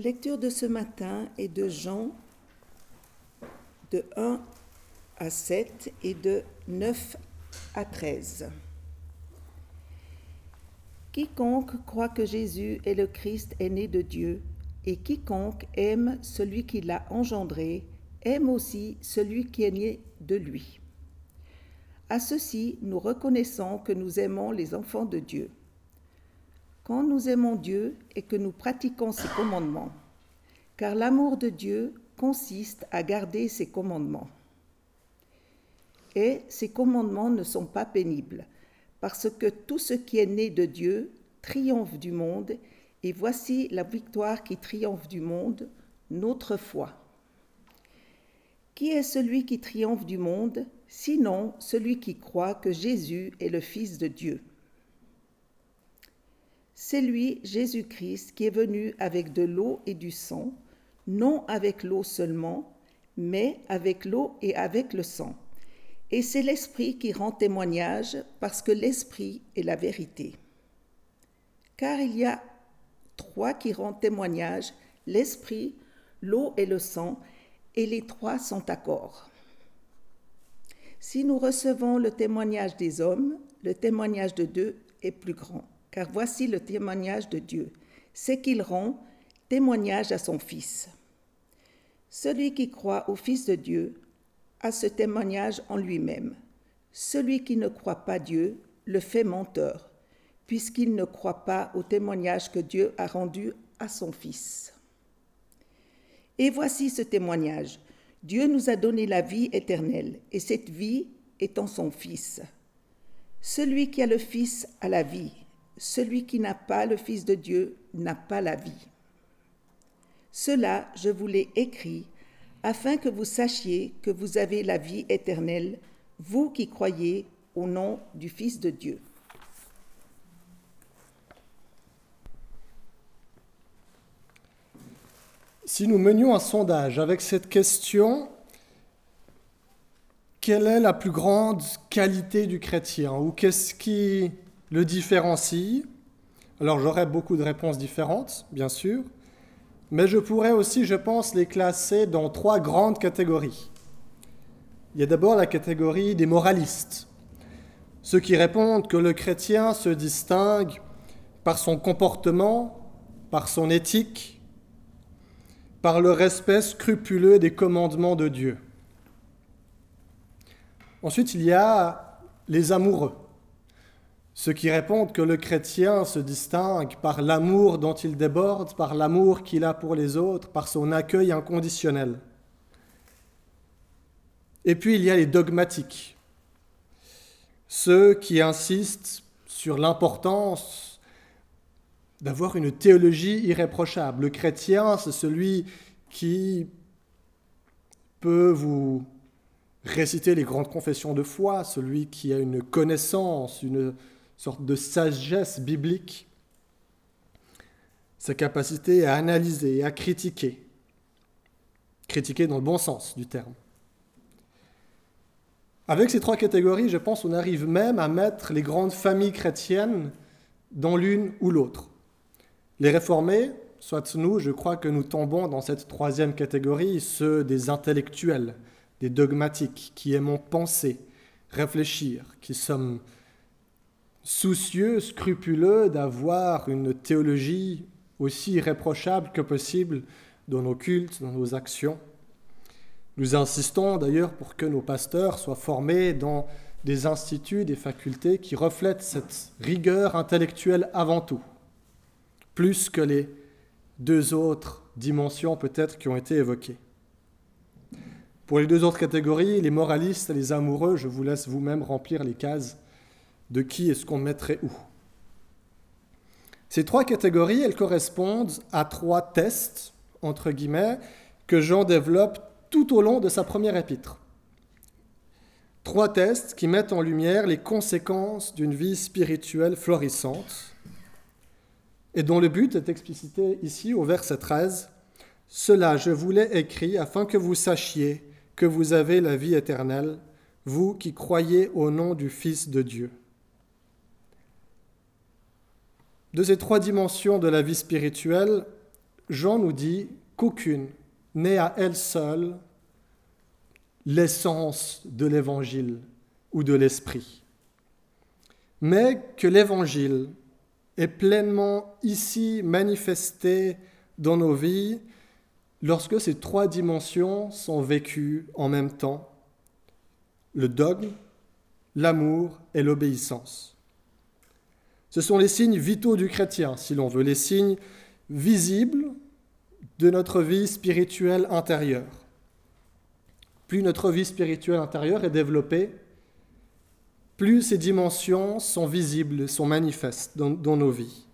lecture de ce matin est de Jean de 1 à 7 et de 9 à 13. Quiconque croit que Jésus est le Christ est né de Dieu, et quiconque aime celui qui l'a engendré aime aussi celui qui est né de lui. À ceci, nous reconnaissons que nous aimons les enfants de Dieu. Quand nous aimons Dieu et que nous pratiquons ses commandements, car l'amour de Dieu consiste à garder ses commandements. Et ces commandements ne sont pas pénibles, parce que tout ce qui est né de Dieu triomphe du monde, et voici la victoire qui triomphe du monde, notre foi. Qui est celui qui triomphe du monde, sinon celui qui croit que Jésus est le Fils de Dieu? C'est lui, Jésus-Christ, qui est venu avec de l'eau et du sang, non avec l'eau seulement, mais avec l'eau et avec le sang. Et c'est l'Esprit qui rend témoignage, parce que l'Esprit est la vérité. Car il y a trois qui rendent témoignage, l'Esprit, l'eau et le sang, et les trois sont d'accord. Si nous recevons le témoignage des hommes, le témoignage de Dieu est plus grand, car voici le témoignage de Dieu, c'est qu'il rend témoignage à son Fils. Celui qui croit au Fils de Dieu a ce témoignage en lui-même. Celui qui ne croit pas Dieu le fait menteur, puisqu'il ne croit pas au témoignage que Dieu a rendu à son Fils. Et voici ce témoignage. Dieu nous a donné la vie éternelle, et cette vie est en son Fils. Celui qui a le Fils a la vie, celui qui n'a pas le Fils de Dieu n'a pas la vie. Cela, je vous l'ai écrit, afin que vous sachiez que vous avez la vie éternelle, vous qui croyez au nom du Fils de Dieu. Si nous menions un sondage avec cette question, quelle est la plus grande qualité du chrétien ou qu'est-ce qui le différencie Alors j'aurais beaucoup de réponses différentes, bien sûr, mais je pourrais aussi, je pense, les classer dans trois grandes catégories. Il y a d'abord la catégorie des moralistes, ceux qui répondent que le chrétien se distingue par son comportement, par son éthique, par le respect scrupuleux des commandements de Dieu. Ensuite, il y a les amoureux, ceux qui répondent que le chrétien se distingue par l'amour dont il déborde, par l'amour qu'il a pour les autres, par son accueil inconditionnel. Et puis il y a les dogmatiques, ceux qui insistent sur l'importance d'avoir une théologie irréprochable. Le chrétien, c'est celui qui peut vous réciter les grandes confessions de foi, celui qui a une connaissance, une sorte de sagesse biblique, sa capacité à analyser, à critiquer, critiquer dans le bon sens du terme. Avec ces trois catégories, je pense qu'on arrive même à mettre les grandes familles chrétiennes dans l'une ou l'autre. Les réformés, soit nous, je crois que nous tombons dans cette troisième catégorie, ceux des intellectuels, des dogmatiques, qui aimons penser, réfléchir, qui sommes soucieux, scrupuleux d'avoir une théologie aussi irréprochable que possible dans nos cultes, dans nos actions. Nous insistons d'ailleurs pour que nos pasteurs soient formés dans des instituts, des facultés qui reflètent cette rigueur intellectuelle avant tout plus que les deux autres dimensions peut-être qui ont été évoquées. Pour les deux autres catégories, les moralistes et les amoureux, je vous laisse vous-même remplir les cases de qui est-ce qu'on mettrait où. Ces trois catégories, elles correspondent à trois tests, entre guillemets, que Jean développe tout au long de sa première épître. Trois tests qui mettent en lumière les conséquences d'une vie spirituelle florissante et dont le but est explicité ici au verset 13. Cela je vous l'ai écrit afin que vous sachiez que vous avez la vie éternelle, vous qui croyez au nom du Fils de Dieu. De ces trois dimensions de la vie spirituelle, Jean nous dit qu'aucune n'est à elle seule l'essence de l'évangile ou de l'esprit, mais que l'évangile est pleinement ici manifesté dans nos vies lorsque ces trois dimensions sont vécues en même temps, le dogme, l'amour et l'obéissance. Ce sont les signes vitaux du chrétien, si l'on veut, les signes visibles de notre vie spirituelle intérieure. Plus notre vie spirituelle intérieure est développée, plus ces dimensions sont visibles, sont manifestes dans, nos vies.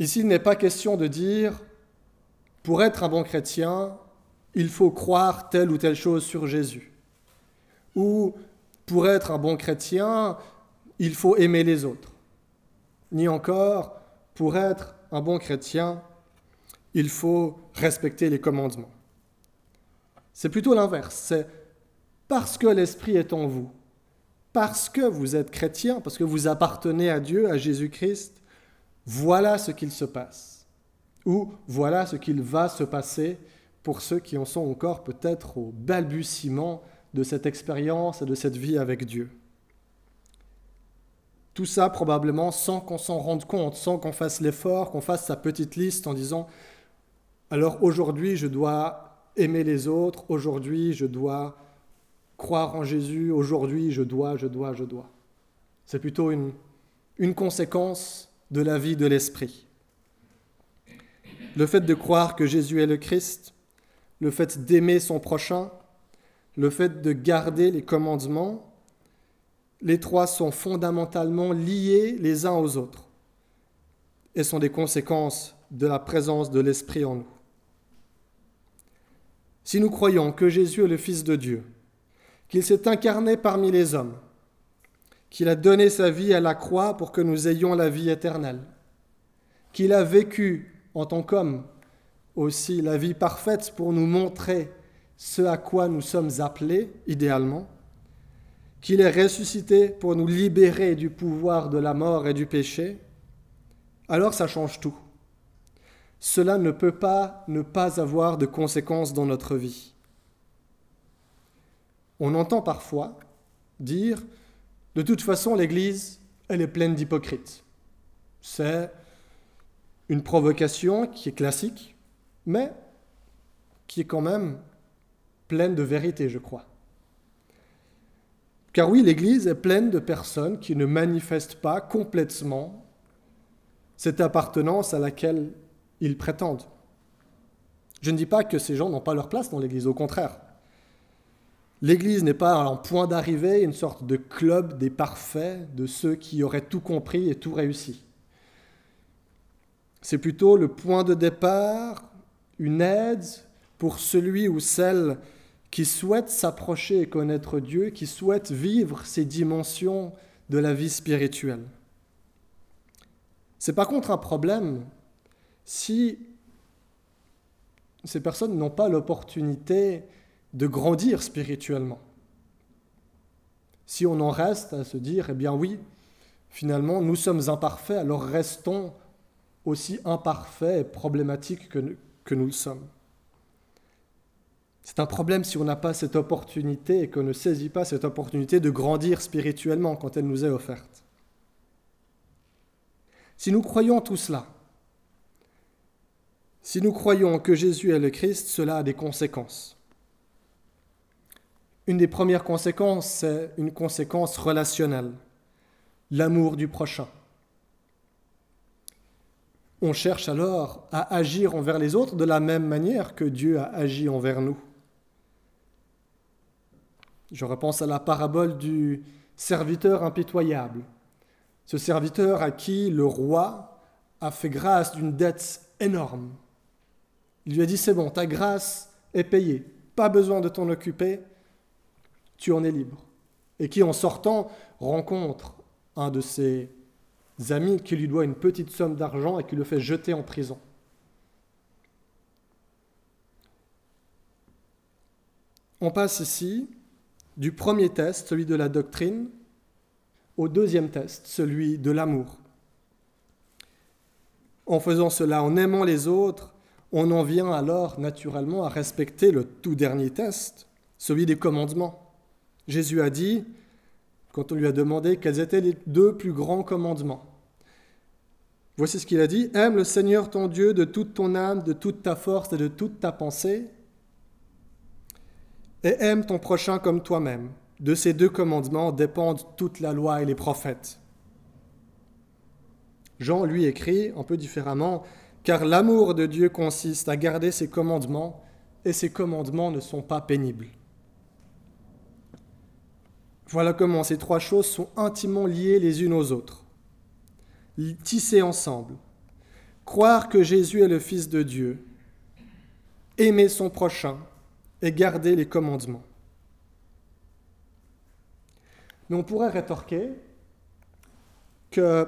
Ici, il n'est pas question de dire, pour être un bon chrétien, il faut croire telle ou telle chose sur Jésus. Ou, pour être un bon chrétien, il faut aimer les autres. Ni encore, pour être un bon chrétien, il faut respecter les commandements. C'est plutôt l'inverse. C'est parce que l'Esprit est en vous, parce que vous êtes chrétien, parce que vous appartenez à Dieu, à Jésus-Christ, voilà ce qu'il se passe. Ou voilà ce qu'il va se passer pour ceux qui en sont encore peut-être au balbutiement de cette expérience et de cette vie avec Dieu. Tout ça probablement sans qu'on s'en rende compte, sans qu'on fasse l'effort, qu'on fasse sa petite liste en disant, alors aujourd'hui je dois aimer les autres, aujourd'hui je dois croire en Jésus, aujourd'hui je dois, je dois, je dois. C'est plutôt une, une conséquence de la vie de l'esprit. Le fait de croire que Jésus est le Christ, le fait d'aimer son prochain, le fait de garder les commandements, les trois sont fondamentalement liés les uns aux autres et sont des conséquences de la présence de l'Esprit en nous. Si nous croyons que Jésus est le Fils de Dieu, qu'il s'est incarné parmi les hommes, qu'il a donné sa vie à la croix pour que nous ayons la vie éternelle, qu'il a vécu en tant qu'homme aussi la vie parfaite pour nous montrer ce à quoi nous sommes appelés idéalement, qu'il est ressuscité pour nous libérer du pouvoir de la mort et du péché, alors ça change tout. Cela ne peut pas ne pas avoir de conséquences dans notre vie. On entend parfois dire, de toute façon, l'Église, elle est pleine d'hypocrites. C'est une provocation qui est classique, mais qui est quand même pleine de vérité, je crois. Car oui, l'Église est pleine de personnes qui ne manifestent pas complètement cette appartenance à laquelle ils prétendent. Je ne dis pas que ces gens n'ont pas leur place dans l'Église, au contraire. L'Église n'est pas un point d'arrivée, une sorte de club des parfaits, de ceux qui auraient tout compris et tout réussi. C'est plutôt le point de départ, une aide pour celui ou celle qui souhaite s'approcher et connaître Dieu, qui souhaite vivre ces dimensions de la vie spirituelle. C'est par contre un problème si ces personnes n'ont pas l'opportunité de grandir spirituellement. Si on en reste à se dire, eh bien oui, finalement, nous sommes imparfaits, alors restons aussi imparfaits et problématiques que, que nous le sommes. C'est un problème si on n'a pas cette opportunité et qu'on ne saisit pas cette opportunité de grandir spirituellement quand elle nous est offerte. Si nous croyons tout cela, si nous croyons que Jésus est le Christ, cela a des conséquences. Une des premières conséquences, c'est une conséquence relationnelle, l'amour du prochain. On cherche alors à agir envers les autres de la même manière que Dieu a agi envers nous. Je repense à la parabole du serviteur impitoyable. Ce serviteur à qui le roi a fait grâce d'une dette énorme. Il lui a dit, c'est bon, ta grâce est payée, pas besoin de t'en occuper, tu en es libre. Et qui, en sortant, rencontre un de ses amis qui lui doit une petite somme d'argent et qui le fait jeter en prison. On passe ici du premier test, celui de la doctrine, au deuxième test, celui de l'amour. En faisant cela, en aimant les autres, on en vient alors naturellement à respecter le tout dernier test, celui des commandements. Jésus a dit, quand on lui a demandé quels étaient les deux plus grands commandements, voici ce qu'il a dit, aime le Seigneur ton Dieu de toute ton âme, de toute ta force et de toute ta pensée, et aime ton prochain comme toi-même. De ces deux commandements dépendent toute la loi et les prophètes. Jean, lui, écrit un peu différemment, car l'amour de Dieu consiste à garder ses commandements, et ses commandements ne sont pas pénibles. Voilà comment ces trois choses sont intimement liées les unes aux autres, tissées ensemble. Croire que Jésus est le Fils de Dieu, aimer son prochain et garder les commandements. Mais on pourrait rétorquer que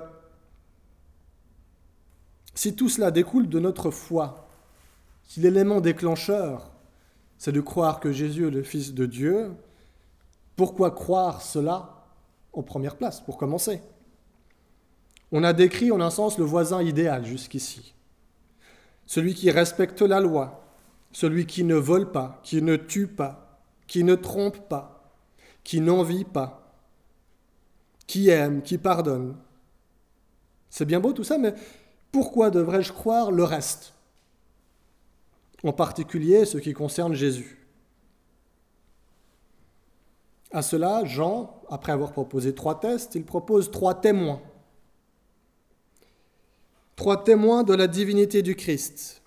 si tout cela découle de notre foi, si l'élément déclencheur, c'est de croire que Jésus est le Fils de Dieu, pourquoi croire cela en première place, pour commencer? On a décrit en un sens le voisin idéal jusqu'ici. Celui qui respecte la loi, celui qui ne vole pas, qui ne tue pas, qui ne trompe pas, qui n'envie pas, qui aime, qui pardonne. C'est bien beau tout ça, mais pourquoi devrais-je croire le reste? En particulier ce qui concerne Jésus. À cela, Jean, après avoir proposé trois tests, il propose trois témoins. Trois témoins de la divinité du Christ.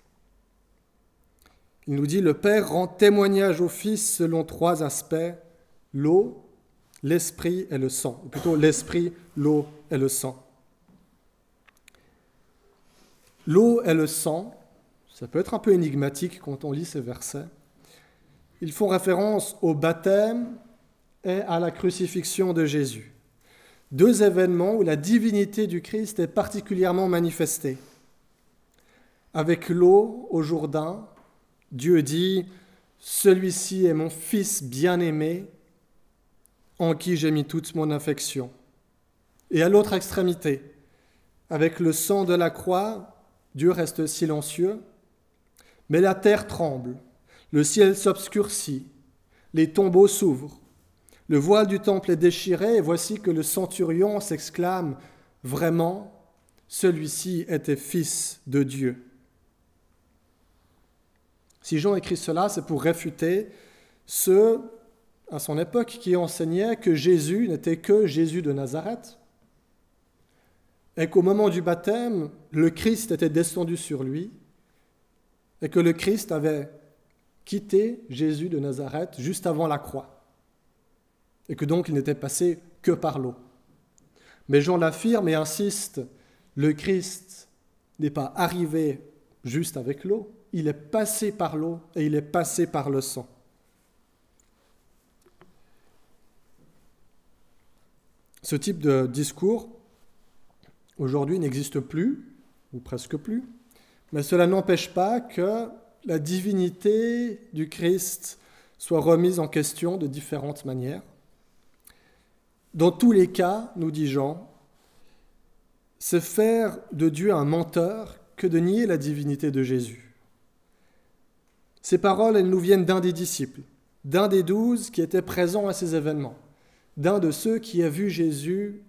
Il nous dit, le Père rend témoignage au Fils selon trois aspects, l'eau, l'esprit et le sang, ou plutôt l'esprit, l'eau et le sang. L'eau et le sang, ça peut être un peu énigmatique quand on lit ces versets. Ils font référence au baptême et à la crucifixion de Jésus. Deux événements où la divinité du Christ est particulièrement manifestée. Avec l'eau au Jourdain, Dieu dit, Celui-ci est mon Fils bien-aimé, en qui j'ai mis toute mon affection. Et à l'autre extrémité, avec le sang de la croix, Dieu reste silencieux, mais la terre tremble, le ciel s'obscurcit, les tombeaux s'ouvrent, le voile du temple est déchiré, et voici que le centurion s'exclame Vraiment, celui-ci était fils de Dieu. Si Jean écrit cela, c'est pour réfuter ceux à son époque qui enseignaient que Jésus n'était que Jésus de Nazareth, et qu'au moment du baptême, le Christ était descendu sur lui, et que le Christ avait quitté Jésus de Nazareth juste avant la croix et que donc il n'était passé que par l'eau. Mais Jean l'affirme et insiste, le Christ n'est pas arrivé juste avec l'eau, il est passé par l'eau et il est passé par le sang. Ce type de discours, aujourd'hui, n'existe plus, ou presque plus, mais cela n'empêche pas que la divinité du Christ soit remise en question de différentes manières. Dans tous les cas, nous dit Jean, c'est faire de Dieu un menteur que de nier la divinité de Jésus. Ces paroles, elles nous viennent d'un des disciples, d'un des douze qui était présent à ces événements, d'un de ceux qui a vu Jésus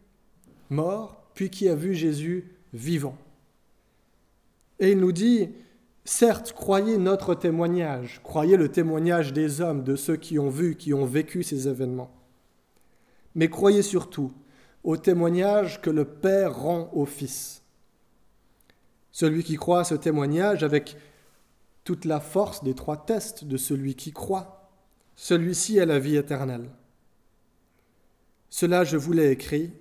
mort, puis qui a vu Jésus vivant. Et il nous dit, certes, croyez notre témoignage, croyez le témoignage des hommes, de ceux qui ont vu, qui ont vécu ces événements mais croyez surtout au témoignage que le Père rend au Fils. Celui qui croit à ce témoignage avec toute la force des trois tests de celui qui croit, celui-ci a la vie éternelle. Cela je vous l'ai écrit,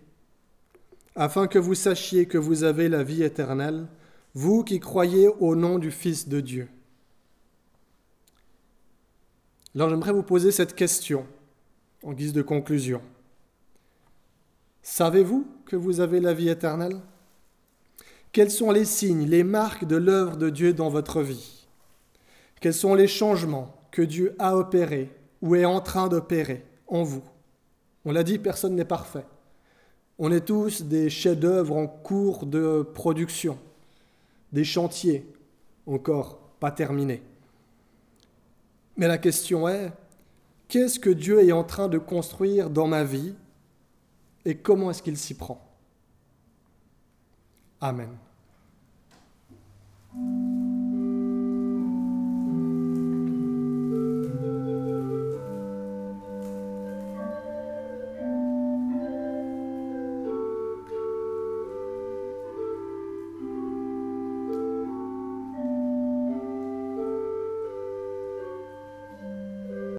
afin que vous sachiez que vous avez la vie éternelle, vous qui croyez au nom du Fils de Dieu. Alors j'aimerais vous poser cette question en guise de conclusion. Savez-vous que vous avez la vie éternelle? Quels sont les signes, les marques de l'œuvre de Dieu dans votre vie? Quels sont les changements que Dieu a opérés ou est en train d'opérer en vous? On l'a dit, personne n'est parfait. On est tous des chefs-d'œuvre en cours de production, des chantiers encore pas terminés. Mais la question est, qu'est-ce que Dieu est en train de construire dans ma vie et comment est-ce qu'il s'y prend? Amen.